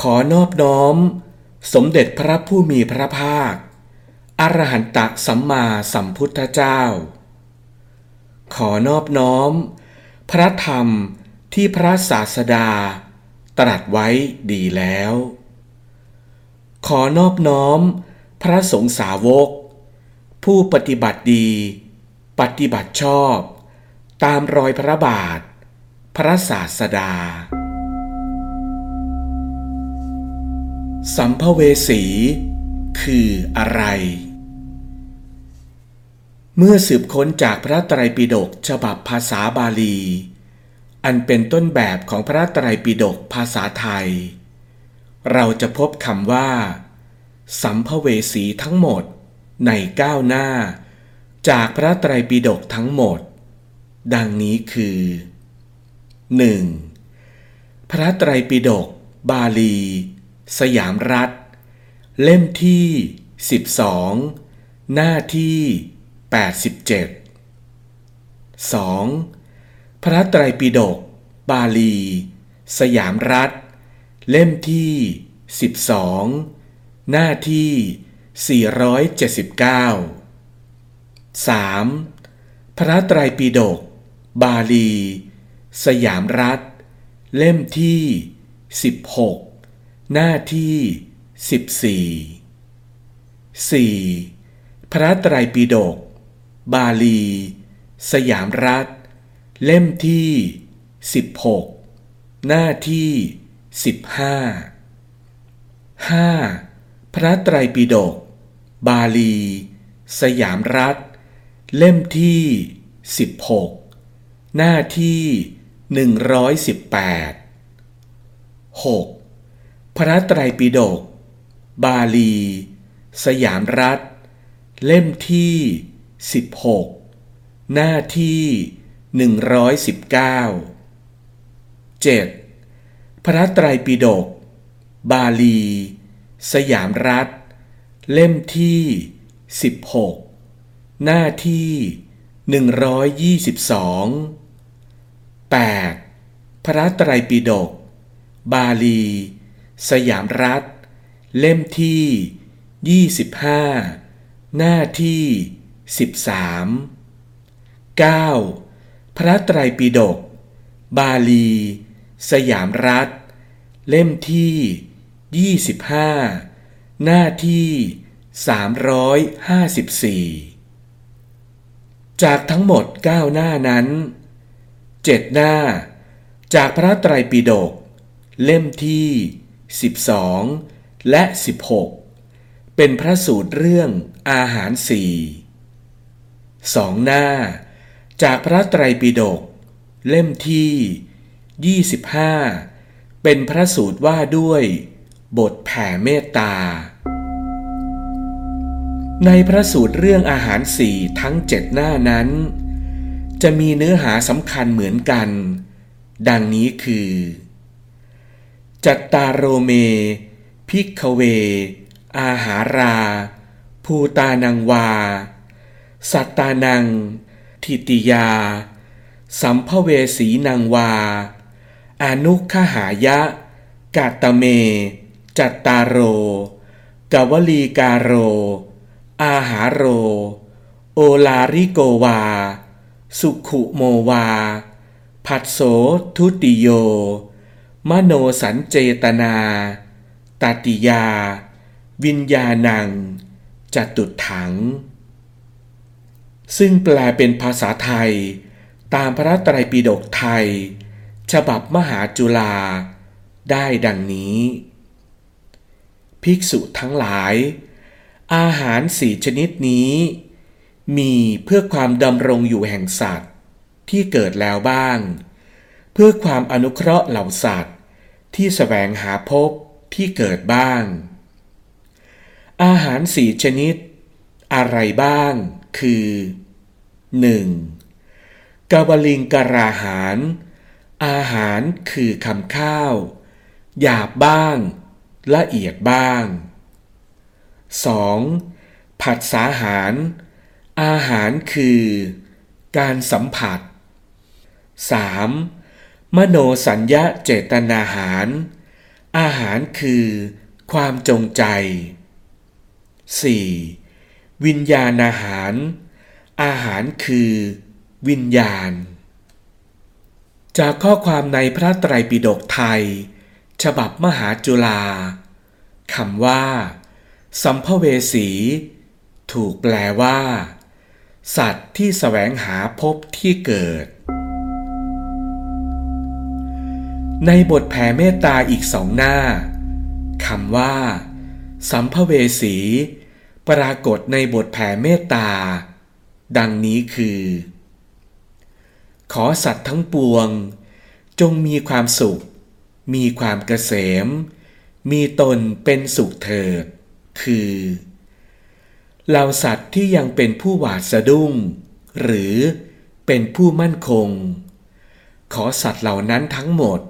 ขอนอบน้อม สมเด็จพระผู้มีพระภาค อรหันตสัมมาสัมพุทธเจ้า ขอนอบน้อม พระธรรมที่พระศาสดา ตรัสไว้ดีแล้ว ขอนอบน้อม พระสงฆ์สาวก ผู้ปฏิบัติดี ปฏิบัติชอบ ตามรอยพระบาท พระศาสดา สัมภเวสี คืออะไร เมื่อสืบค้นจากพระไตรปิฎกฉบับภาษาบาลี อันเป็นต้นแบบของพระไตรปิฎกภาษาไทย เราจะพบคำว่า สัมภเวสีทั้งหมดในก้าวหน้า จากพระไตรปิฎกทั้งหมด ดังนี้คือ 1. พระไตรปิฎกบาลี สยามรัฐ เล่มที่ 12 หน้าที่ 87 2. พระไตรปิฎกบาลี สยามรัฐ เล่มที่ 12 หน้าที่ 479 3. พระไตรปิฎกบาลี สยามรัฐ เล่มที่ 16 หน้าที่ 14 4. พระไตรปิฎกบาลี สยามรัฐ เล่มที่ 16 หน้าที่ 15 5. พระไตรปิฎกบาลี สยามรัฐ เล่มที่ 16 หน้าที่ 118 6. พระไตรปิฎกบาลี สยามรัฐ เล่มที่ 16 หน้าที่ 119 7. พระไตรปิฎกบาลี สยามรัฐ เล่มที่ 16 หน้าที่ 122 8. พระไตรปิฎกบาลี สยามรัฐ เล่มที่ 25 หน้าที่ 13 9. พระไตรปิฎกบาลี สยามรัฐ เล่มที่ 25 หน้าที่ 354 จากทั้งหมด 9 หน้านั้น 7 หน้า จากพระไตรปิฎกเล่มที่ 12 และ 16 เป็นพระสูตรเรื่องอาหารสี่สองหน้า จากพระไตรปิฎกเล่มที่ 25 เป็นพระสูตรว่าด้วย บทแผ่เมตตา ในพระสูตรเรื่องอาหารสี่ทั้งเจ็ดหน้านั้น จะมีเนื้อหาสำคัญเหมือนกัน ดังนี้คือ จัตตารโรเม พิกเว อาหารา ภูตานังวา สัตตานัง ทิติยา สัมภเวสีนังวา อนุขหายะ กาตเม จัตตารโร กวลีกาโร อาหาโร โอลาริโกวา สุขุโมวา ผัสโสทุติโย มโนสันเจตนาตติยา วิญญาณังจตุถัง ซึ่งแปลเป็นภาษาไทย ตามพระไตรปิฎกไทย ฉบับมหาจุฬาได้ดังนี้ ภิกษุทั้งหลาย อาหารสี่ชนิดนี้ มีเพื่อความดำรงอยู่แห่งสัตว์ ที่เกิดแล้วบ้าง พื่อความอนุเคราะห์เหล่าสัตว์ ที่แสวงหาพบที่เกิดบ้าง อาหารสี่ชนิด อะไรบ้าง คือ 1. กาวลิงกราหาร อาหารคือคำข้าว หยาบบ้าง ละเอียดบ้าง 2. ผัดสาหาร อาหารคือ การสัมผัส 3. มโนสัญญาเจตนาหาร อาหารคือ ความจงใจ 4. วิญญาณอาหาร อาหารคือ วิญญาณ จากข้อความในพระไตรปิฎกไทย ฉบับมหาจุฬาคำว่า สัมภเวสี ถูกแปลว่า สัตว์ที่แสวงหาพบที่เกิด ในบทแผ่เมตตาอีกสองหน้าคำว่า สัมภเวสี ปรากฏในบทแผ่เมตตา ดังนี้คือ ขอสัตว์ทั้งปวง จงมีความสุข มีความเกษม มีตนเป็นสุขเถิด คือเหล่าสัตว์ที่ยังเป็นผู้หวาดสะดุ้ง หรือเป็นผู้มั่นคง ขอสัตว์เหล่านั้นทั้งหมด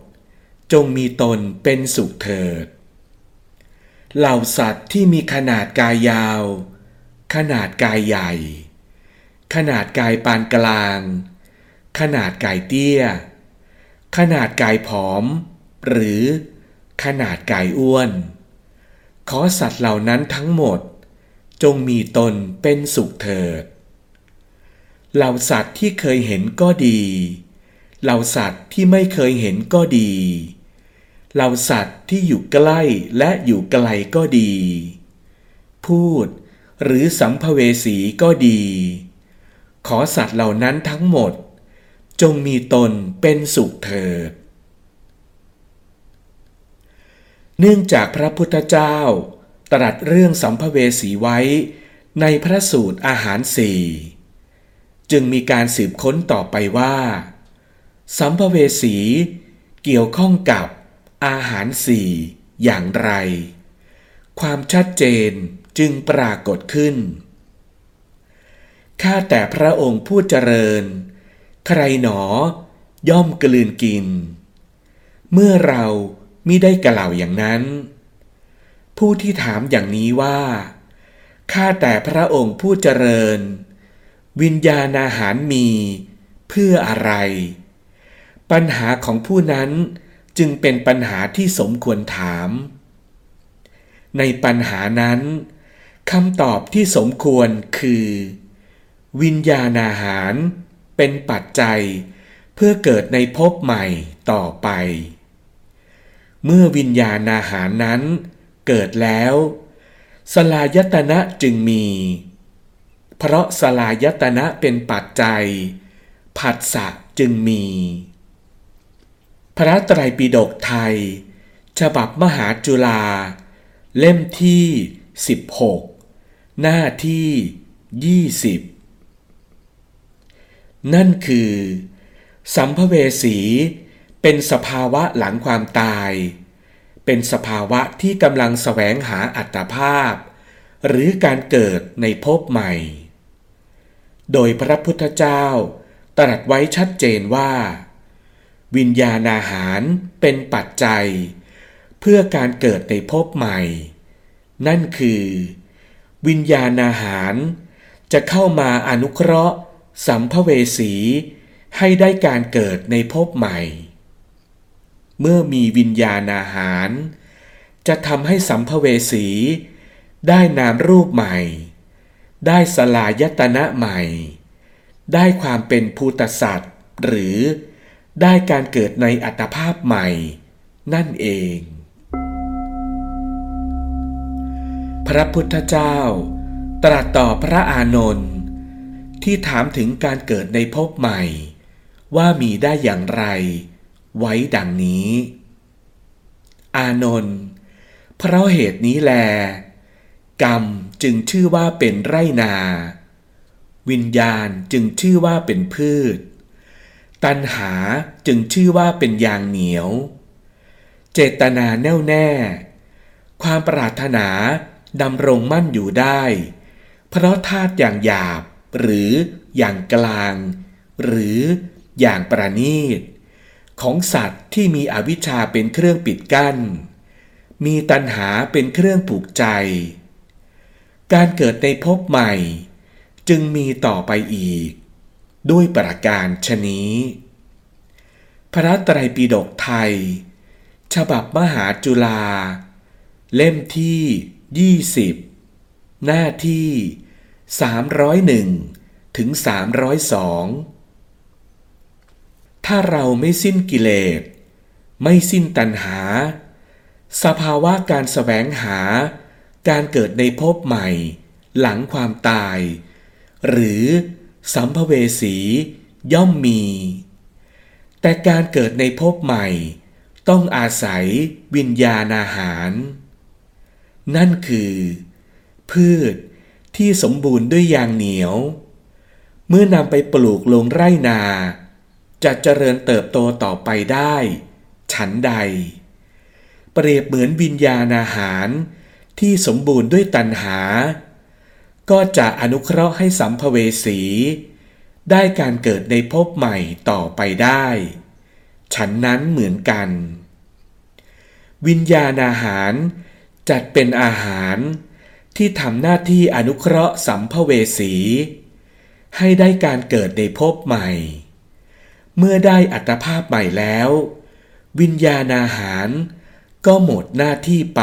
จงมีตนเป็นสุขเถิด เหล่าสัตว์ที่มีขนาดกายยาว ขนาดกายใหญ่ ขนาดกายปานกลาง ขนาดกายเตี้ย ขนาดกายผอม หรือขนาดกายอ้วน ขอสัตว์เหล่านั้นทั้งหมด จงมีตนเป็นสุขเถิด เหล่าสัตว์ที่เคยเห็นก็ดี เหล่าสัตว์ที่ไม่เคยเห็นก็ดี เหล่าสัตว์ที่อยู่ใกล้และอยู่ไกลก็ดี พูดหรือสัมภเวสีก็ดี ขอสัตว์เหล่านั้นทั้งหมด จงมีตนเป็นสุขเถิด เนื่องจากพระพุทธเจ้า ตรัสเรื่องสัมภเวสีไว้ในพระสูตรอาหารสี่จึงมีการสืบค้นต่อไปว่า สัมภเวสีเกี่ยวข้องกับ อาหารสี่อย่างไร ความชัดเจนจึงปรากฏขึ้น ข้าแต่พระองค์ผู้เจริญ ใครหนอย่อมกลืนกิน เมื่อเรามิได้กล่าวอย่างนั้น ผู้ที่ถามอย่างนี้ว่า ข้าแต่พระองค์ผู้เจริญ วิญญาณอาหารมี เพื่ออะไร ปัญหาของผู้นั้น จึงเป็นปัญหาที่สมควรถาม ในปัญหานั้นคำตอบที่สมควรคือ วิญญาณอาหารเป็นปัจจัยเพื่อเกิดในภพใหม่ต่อไป เมื่อวิญญาณอาหารนั้นเกิดแล้ว สลายตนะจึงมี เพราะสลายตนะเป็นปัจจัย ผัสสะจึงมี พระไตรปิฎกไทย ฉบับมหาจุฬาเล่มที่ 16 หน้าที่ 20 นั่นคือ สัมภเวสีเป็นสภาวะหลังความตาย เป็นสภาวะที่กำลังแสวงหาอัตภาพ หรือการเกิดในภพใหม่ โดยพระพุทธเจ้าตรัสไว้ชัดเจนว่า วิญญาณอาหารเป็นปัจจัย เพื่อการเกิดในภพใหม่ นั่นคือ วิญญาณอาหาร จะเข้ามาอนุเคราะห์ สัมภเวสี ให้ได้การเกิดในภพใหม่ เมื่อมีวิญญาณอาหาร จะทำให้สัมภเวสี ได้นามรูปใหม่ ได้สลายตนะใหม่ ได้ความเป็นภูตสัตว์หรือ ได้การเกิดในอัตภาพใหม่ นั่นเอง พระพุทธเจ้า ตรัสต่อพระอานนท์ที่ถามถึงการเกิดในภพใหม่ ว่ามีได้อย่างไร ไว้ดังนี้ อานนท์เพราะเหตุนี้แล กรรมจึงชื่อว่าเป็นไรนา วิญญาณจึงชื่อว่าเป็นพืช ตัณหาจึงชื่อว่าเป็นยางเหนียว เจตนาแน่วแน่ ความปรารถนาดำรงมั่นอยู่ได้ เพราะธาตุอย่างหยาบ หรืออย่างกลาง หรืออย่างประณีต ของสัตว์ที่มีอวิชชาเป็นเครื่องปิดกั้น มีตัณหาเป็นเครื่องผูกใจ การเกิดในภพใหม่ จึงมีต่อไปอีก ด้วยประการชนี้ พระไตรปิฎกไทย ฉบับมหาจุฬาเล่มที่ 20 หน้าที่ 301 ถึง 302 ถ้าเราไม่สิ้นกิเลส ไม่สิ้นตัณหา สภาวะการสแสวงหา การเกิดในภพใหม่ หลังความตาย หรือ สัมภเวสีย่อมมี แต่การเกิดในภพใหม่ ต้องอาศัยวิญญาณอาหาร นั่นคือ พืชที่สมบูรณ์ด้วยยางเหนียว เมื่อนำไปปลูกลงไร่นา จะเจริญเติบโตต่อไปได้ ฉันใด เปรียบเหมือนวิญญาณอาหารที่สมบูรณ์ด้วยตัณหา ก็จะอนุเคราะห์ให้สัมภเวสี ได้การเกิดในภพใหม่ต่อไปได้ ฉันนั้นเหมือนกัน วิญญาณอาหารจัดเป็นอาหารที่ทำหน้าที่อนุเคราะห์สัมภเวสี ให้ได้การเกิดในภพใหม่ เมื่อได้อัตภาพใหม่แล้ว วิญญาณอาหารก็หมดหน้าที่ไป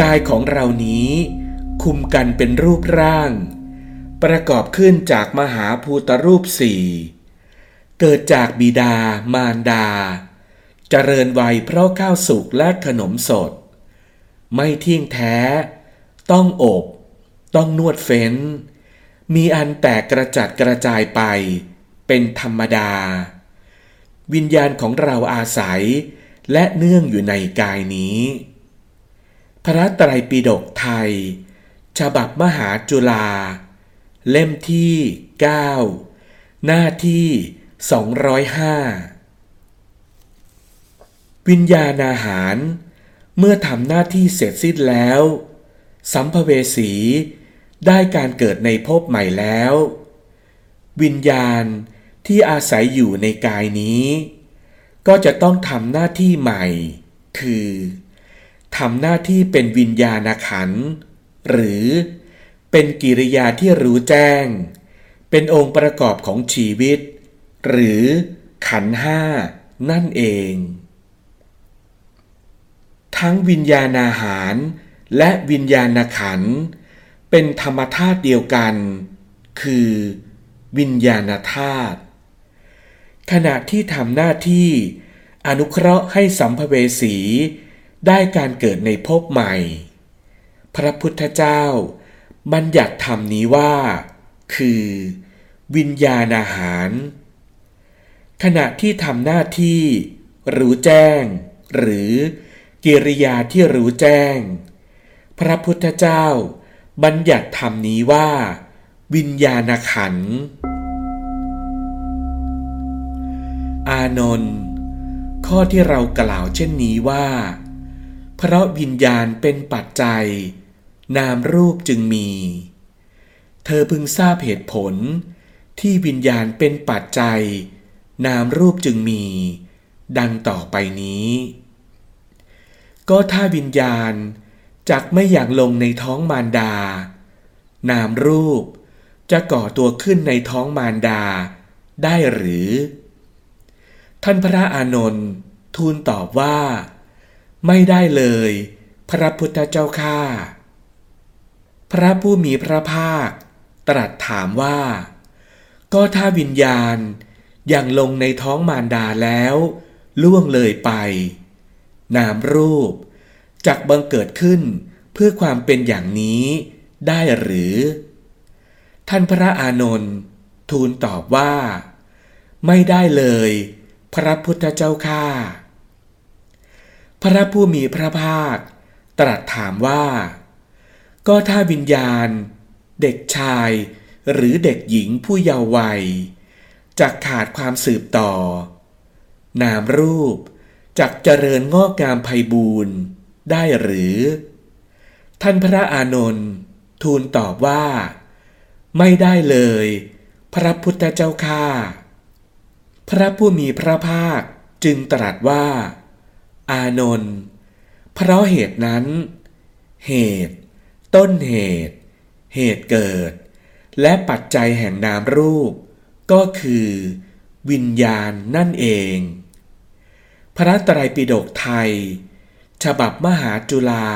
กายของเรานี้ คุมกันเป็นรูปร่าง ประกอบขึ้นจากมหาภูตรูปสี่เกิดจากบิดามารดา เจริญวัยเพราะข้าวสุกและขนมสด ไม่เที่ยงแท้ ต้องอบ ต้องนวดเฟ้น มีอันแตกกระจัดกระจายไป เป็นธรรมดา วิญญาณของเราอาศัยและเนื่องอยู่ในกายนี้ พระไตรปิฎกไทย ฉบับมหาจุฬาเล่มที่ 9 หน้าที่ 205 วิญญาณอาหาร เมื่อทำหน้าที่เสร็จสิ้นแล้ว สัมภเวสีได้การเกิดในภพใหม่แล้ว วิญญาณที่อาศัยอยู่ในกายนี้ ก็จะต้องทำหน้าที่ใหม่ คือ ทำหน้าที่เป็นวิญญาณขัน หรือเป็นกิริยาที่รู้แจ้ง เป็นองค์ประกอบของชีวิต หรือขันห้านั่นเอง ทั้งวิญญาณอาหาร และวิญญาณขัน เป็นธรรมธาตุเดียวกัน คือ วิญญาณธาตุขณะที่ทำหน้าที่อนุเคราะห์ให้สัมภเวสี ได้การเกิดในภพใหม่ พระพุทธเจ้า บัญญัติธรรมนี้ว่า คือ วิญญาณอาหาร ขณะที่ทำหน้าที่ รู้แจ้ง หรือกิริยาที่รู้แจ้ง พระพุทธเจ้า บัญญัติธรรมนี้ว่า วิญญาณขัน อานนท์ข้อที่เรากล่าวเช่นนี้ว่า เพราะวิญญาณเป็นปัจจัย นามรูปจึงมี เธอพึงทราบเหตุผล ที่วิญญาณเป็นปัจจัย นามรูปจึงมี ดังต่อไปนี้ ก็ถ้าวิญญาณจักไม่อยากลงในท้องมารดา นามรูปจะก่อตัวขึ้นในท้องมารดาได้หรือ ท่านพระอานนท์ทูลตอบว่า ไม่ได้เลย พระพุทธเจ้าข้าพระผู้มีพระภาค ตรัสถามว่า ก็ถ้าวิญญาณยังลงในท้องมารดาแล้ว ล่วงเลยไป นามรูปจักบังเกิดขึ้นเพื่อความเป็นอย่างนี้ได้หรือ ท่านพระอานนท์ทูลตอบว่า ไม่ได้เลย พระพุทธเจ้าข้า พระผู้มีพระภาค ตรัสถามว่า ก็ถ้าวิญญาณ เด็กชาย หรือเด็กหญิงผู้เยาว์วัยจะขาดความสืบต่อ นามรูปจักเจริญงอกงามไพบูรณ์ได้หรือ ท่านพระอานนท์ทูลตอบว่า ไม่ได้เลย พระพุทธเจ้าข้าพระผู้มีพระภาคจึงตรัสว่า อานนท์เพราะเหตุนั้น เหตุ ต้นเหตุ เหตุเกิด และปัจจัยแห่งนามรูป ก็คือ วิญญาณนั่นเอง พระไตรปิฎกไทย ฉบับมหาจุฬา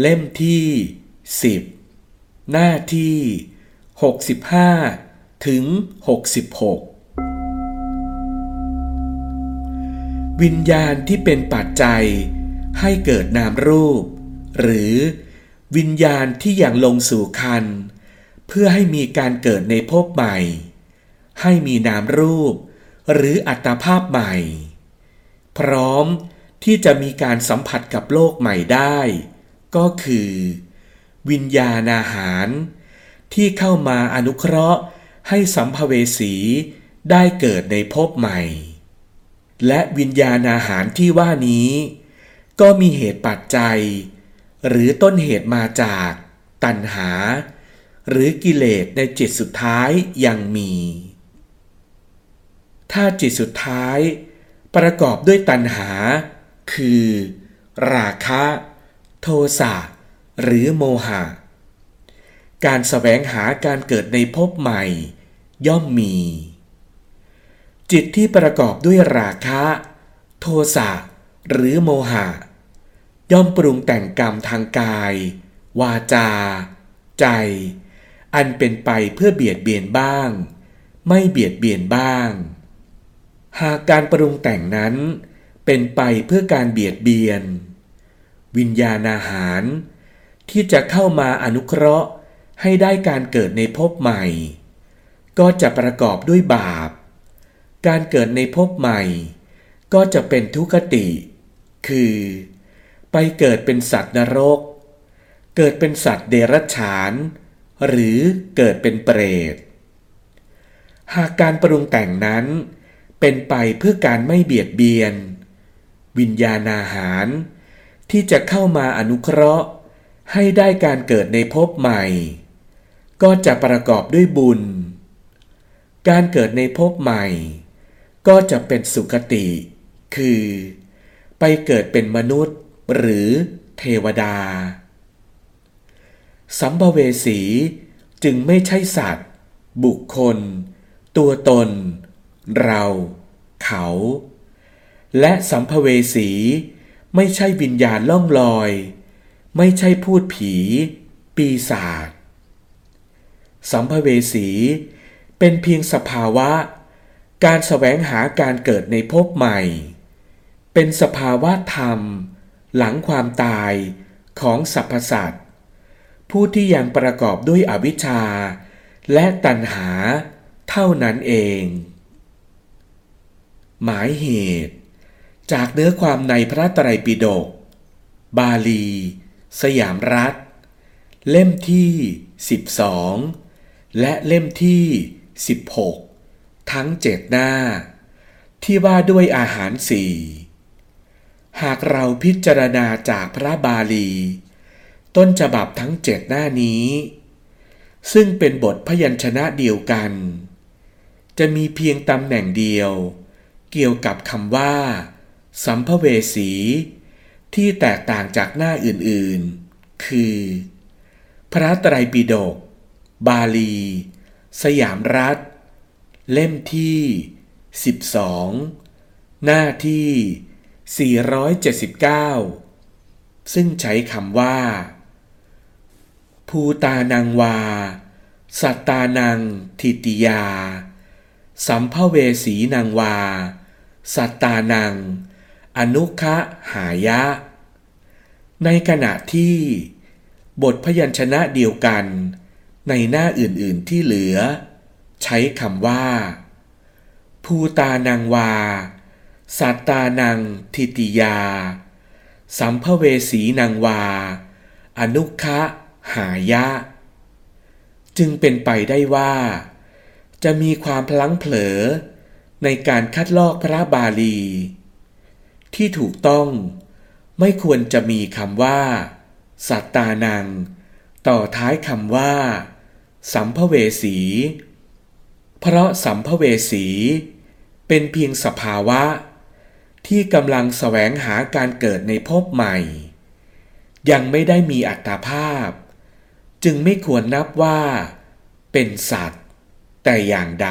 เล่มที่สิบหน้าที่ 65 ถึง 66 วิญญาณที่เป็นปัจจัย ให้เกิดนามรูป หรือวิญญาณที่อย่างลงสู่คัน เพื่อให้มีการเกิดในภพใหม่ ให้มีนามรูป หรืออัตภาพใหม่ พร้อมที่จะมีการสัมผัสกับโลกใหม่ได้ ก็คือ วิญญาณอาหาร ที่เข้ามาอนุเคราะห์ให้สัมภเวสีได้เกิดในภพใหม่ และวิญญาณอาหารที่ว่านี้ ก็มีเหตุปัจจัย หรือต้นเหตุมาจากตัณหา หรือกิเลสในจิตสุดท้ายยังมี ถ้าจิตสุดท้าย ประกอบด้วยตัณหา คือ ราคะ โทสะหรือโมหะ การแสวงหาการเกิดในภพใหม่ ย่อมมี จิตที่ประกอบด้วยราคะ โทสะหรือโมหะ ย่อมปรุงแต่งกรรมทางกาย วาจา ใจ อันเป็นไปเพื่อเบียดเบียนบ้าง ไม่เบียดเบียนบ้าง หากการปรุงแต่งนั้นเป็นไปเพื่อการเบียดเบียน วิญญาณอาหาร ที่จะเข้ามาอนุเคราะห์ให้ได้การเกิดในภพใหม่ ก็จะประกอบด้วยบาป การเกิดในภพใหม่ ก็จะเป็นทุกขติ คือ ไปเกิดเป็นสัตว์นรก เกิดเป็นสัตว์เดรัจฉาน หรือเกิดเป็นเปรต หากการปรุงแต่งนั้นเป็นไปเพื่อการไม่เบียดเบียน วิญญาณอาหาร ที่จะเข้ามาอนุเคราะห์ ให้ได้การเกิดในภพใหม่ ก็จะประกอบด้วยบุญ การเกิดในภพใหม่ ก็จะเป็นสุคติ คือ ไปเกิดเป็นมนุษย์หรือเทวดา สัมภเวสีจึงไม่ใช่สัตว์ บุคคล ตัวตน เรา เขา และสัมภเวสีไม่ใช่วิญญาณล่องลอย ไม่ใช่พูดผี ปีศาจสัมภเวสีเป็นเพียงสภาวะ การแสวงหาการเกิดในภพใหม่ เป็นสภาวะธรรม หลังความตายของสรรพสัตว์ผู้ที่ยังประกอบด้วยอวิชชา และตัณหาเท่านั้นเอง หมายเหตุ จากเนื้อความในพระไตรปิฎกบาลี สยามรัฐ เล่มที่ 12 และเล่มที่ 16 ทั้งเจ็ดหน้า ที่ว่าด้วยอาหารสี่หากเราพิจารณาจากพระบาลี ต้นฉบับทั้งเจ็ดหน้านี้ ซึ่งเป็นบทพยัญชนะเดียวกัน จะมีเพียงตำแหน่งเดียว เกี่ยวกับคำว่า สัมภเวสี ที่แตกต่างจากหน้าอื่นๆ คือ พระไตรปิฎกบาลี สยามรัฐ เล่มที่ 12 หน้าที่ 479 ซึ่งใช้คำว่า ภูตานังวา สัตตานังทิติยา สัมภเวสีนางวา สัตตานัง อนุคะหายะ ในขณะที่ บทพยัญชนะเดียวกัน ในหน้าอื่นๆที่เหลือ ใช้คำว่า ภูตานังวา สัตตานังทิติยา สัมภเวสีนางวา อนุคะหายะ จึงเป็นไปได้ว่า จะมีความพลั้งเผลอ ในการคัดลอกพระบาลี ที่ถูกต้องไม่ควรจะมีคำว่า สัตตานัง ต่อท้ายคำว่า สัมภเวสี เพราะสัมภเวสี เป็นเพียงสภาวะ ที่กำลังแสวงหาการเกิดในภพใหม่ ยังไม่ได้มีอัตภาพ จึงไม่ควรนับว่า เป็นสัตว์ แต่อย่างใด